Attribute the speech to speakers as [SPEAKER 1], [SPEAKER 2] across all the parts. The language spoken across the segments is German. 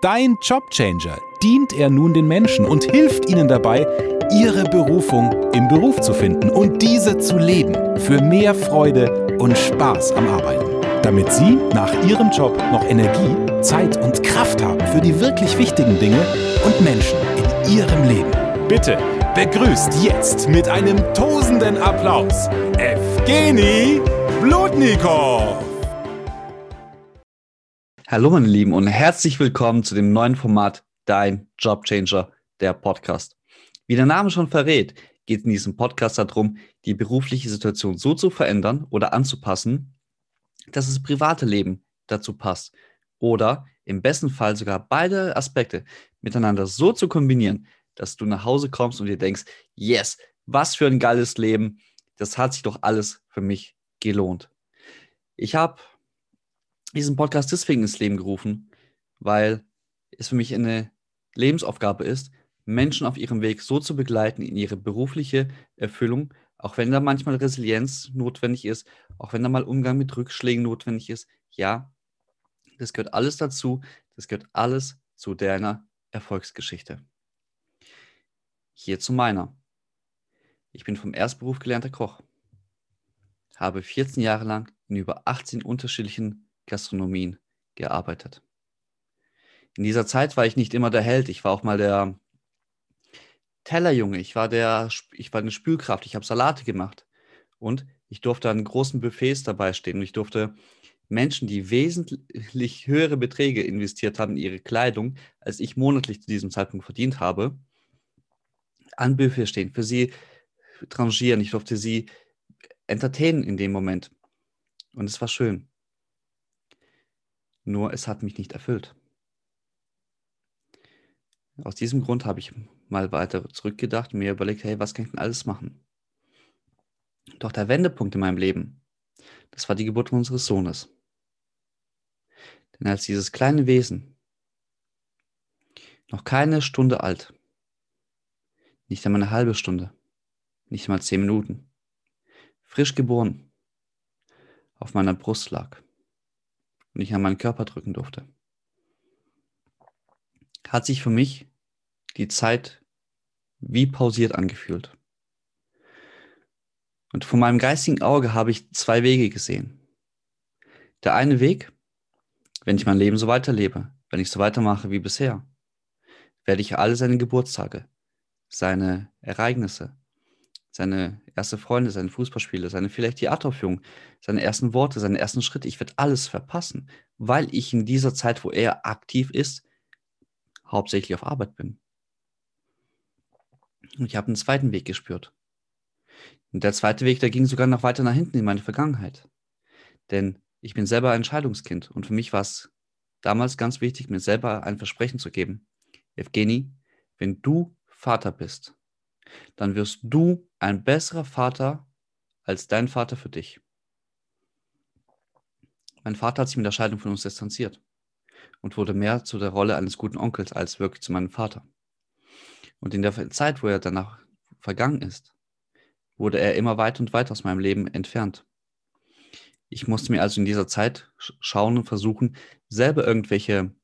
[SPEAKER 1] Dein Jobchanger dient er nun den Menschen und hilft ihnen dabei, ihre Berufung im Beruf zu finden und diese zu leben für mehr Freude und Spaß am Arbeiten. Damit sie nach ihrem Job noch Energie, Zeit und Kraft haben für die wirklich wichtigen Dinge und Menschen in ihrem Leben. Bitte begrüßt jetzt mit einem tosenden Applaus Evgeny Blutnikow.
[SPEAKER 2] Hallo meine Lieben und herzlich willkommen zu dem neuen Format Dein Jobchanger, der Podcast. Wie der Name schon verrät, geht in diesem Podcast darum, die berufliche Situation so zu verändern oder anzupassen, dass das private Leben dazu passt. Oder im besten Fall sogar beide Aspekte miteinander so zu kombinieren, dass du nach Hause kommst und dir denkst, yes, was für ein geiles Leben, das hat sich doch alles für mich gelohnt. Ich habe diesen Podcast deswegen ins Leben gerufen, weil es für mich eine Lebensaufgabe ist, Menschen auf ihrem Weg so zu begleiten in ihre berufliche Erfüllung, auch wenn da manchmal Resilienz notwendig ist, auch wenn da mal Umgang mit Rückschlägen notwendig ist. Ja, das gehört alles dazu. Das gehört alles zu deiner Erfolgsgeschichte. Hier zu meiner. Ich bin vom Erstberuf gelernter Koch, habe 14 Jahre lang in über 18 unterschiedlichen Gastronomien gearbeitet. In dieser Zeit war ich nicht immer der Held. Ich war auch mal der Tellerjunge. Ich war der, ich war eine Spülkraft. Ich habe Salate gemacht. Und ich durfte an großen Buffets dabei stehen. Und ich durfte Menschen, die wesentlich höhere Beträge investiert haben in ihre Kleidung, als ich monatlich zu diesem Zeitpunkt verdient habe, an Buffet stehen, für sie trangieren. Ich durfte sie entertainen in dem Moment. Und es war schön. Nur es hat mich nicht erfüllt. Aus diesem Grund habe ich mal weiter zurückgedacht und mir überlegt, hey, was kann ich denn alles machen? Doch der Wendepunkt in meinem Leben, das war die Geburt unseres Sohnes. Denn als dieses kleine Wesen, noch keine Stunde alt, nicht einmal eine halbe Stunde, nicht einmal zehn Minuten, frisch geboren, auf meiner Brust lag, und ich an meinen Körper drücken durfte, hat sich für mich die Zeit wie pausiert angefühlt. Und von meinem geistigen Auge habe ich zwei Wege gesehen. Der eine Weg, wenn ich mein Leben so weiterlebe, wenn ich so weitermache wie bisher, werde ich alle seine Geburtstage, seine Ereignisse, seine erste Freunde, seine Fußballspiele, seine vielleicht Theateraufführung, seine ersten Worte, seine ersten Schritte. Ich werde alles verpassen, weil ich in dieser Zeit, wo er aktiv ist, hauptsächlich auf Arbeit bin. Und ich habe einen zweiten Weg gespürt. Und der zweite Weg, der ging sogar noch weiter nach hinten in meine Vergangenheit. Denn ich bin selber ein Entscheidungskind und für mich war es damals ganz wichtig, mir selber ein Versprechen zu geben. Evgeny, wenn du Vater bist, dann wirst du ein besserer Vater als dein Vater für dich. Mein Vater hat sich mit der Scheidung von uns distanziert und wurde mehr zu der Rolle eines guten Onkels als wirklich zu meinem Vater. Und in der Zeit, wo er danach vergangen ist, wurde er immer weiter und weiter aus meinem Leben entfernt. Ich musste mir also in dieser Zeit schauen und versuchen, selber irgendwelche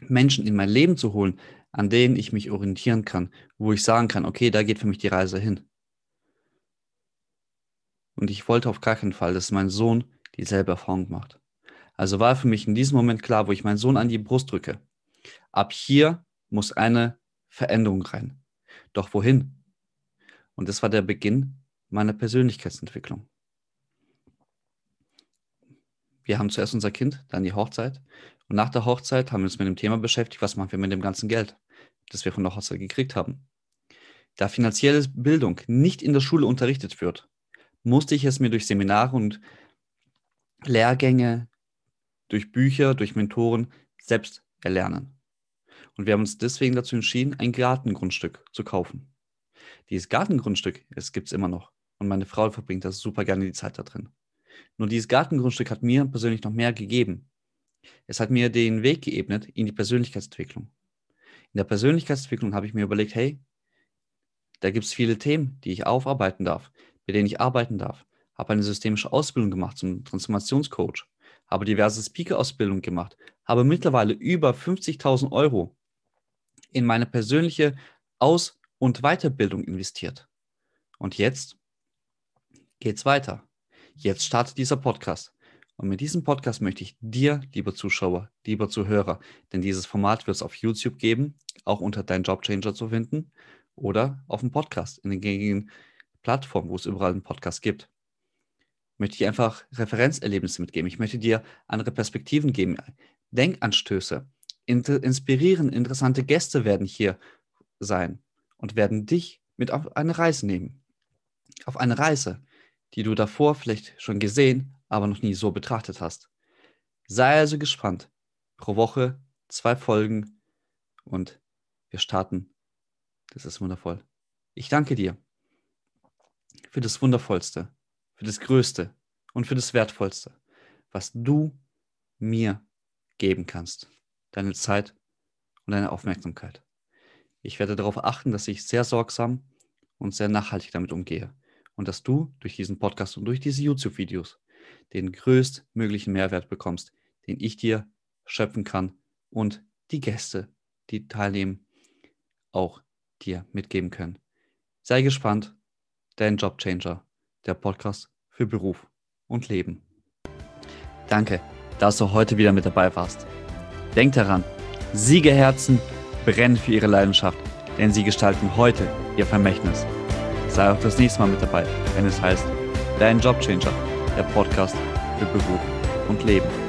[SPEAKER 2] Menschen in mein Leben zu holen, an denen ich mich orientieren kann, wo ich sagen kann, okay, da geht für mich die Reise hin. Und ich wollte auf gar keinen Fall, dass mein Sohn dieselbe Erfahrung macht. Also war für mich in diesem Moment klar, wo ich meinen Sohn an die Brust drücke. Ab hier muss eine Veränderung rein. Doch wohin? Und das war der Beginn meiner Persönlichkeitsentwicklung. Wir haben zuerst unser Kind, dann die Hochzeit. Und nach der Hochzeit haben wir uns mit dem Thema beschäftigt, was machen wir mit dem ganzen Geld? Das wir von der Hochzeit gekriegt haben. Da finanzielle Bildung nicht in der Schule unterrichtet wird, musste ich es mir durch Seminare und Lehrgänge, durch Bücher, durch Mentoren selbst erlernen. Und wir haben uns deswegen dazu entschieden, ein Gartengrundstück zu kaufen. Dieses Gartengrundstück, es gibt es immer noch. Und meine Frau verbringt das super gerne die Zeit da drin. Nur dieses Gartengrundstück hat mir persönlich noch mehr gegeben. Es hat mir den Weg geebnet in die Persönlichkeitsentwicklung. In der Persönlichkeitsentwicklung habe ich mir überlegt, hey, da gibt es viele Themen, die ich aufarbeiten darf, mit denen ich arbeiten darf. Habe eine systemische Ausbildung gemacht zum Transformationscoach, habe diverse Speaker-Ausbildungen gemacht, habe mittlerweile über 50.000 Euro in meine persönliche Aus- und Weiterbildung investiert. Und jetzt geht's weiter. Jetzt startet dieser Podcast. Und mit diesem Podcast möchte ich dir, lieber Zuschauer, lieber Zuhörer, denn dieses Format wird es auf YouTube geben, auch unter Dein Jobchanger zu finden oder auf dem Podcast, in den gängigen Plattformen, wo es überall einen Podcast gibt. Möchte ich einfach Referenzerlebnisse mitgeben. Ich möchte dir andere Perspektiven geben, Denkanstöße, inspirieren, interessante Gäste werden hier sein und werden dich mit auf eine Reise nehmen. Auf eine Reise, die du davor vielleicht schon gesehen, aber noch nie so betrachtet hast. Sei also gespannt. Pro Woche zwei Folgen und wir starten. Das ist wundervoll. Ich danke dir für das Wundervollste, für das Größte und für das Wertvollste, was du mir geben kannst. Deine Zeit und deine Aufmerksamkeit. Ich werde darauf achten, dass ich sehr sorgsam und sehr nachhaltig damit umgehe und dass du durch diesen Podcast und durch diese YouTube-Videos den größtmöglichen Mehrwert bekommst, den ich dir schöpfen kann und die Gäste, die teilnehmen, auch dir mitgeben können. Sei gespannt, dein Jobchanger, der Podcast für Beruf und Leben. Danke, dass du heute wieder mit dabei warst. Denk daran, Siegerherzen brennen für ihre Leidenschaft, denn sie gestalten heute ihr Vermächtnis. Sei auch das nächste Mal mit dabei, wenn es heißt, dein Jobchanger der Podcast für Beruf und Leben.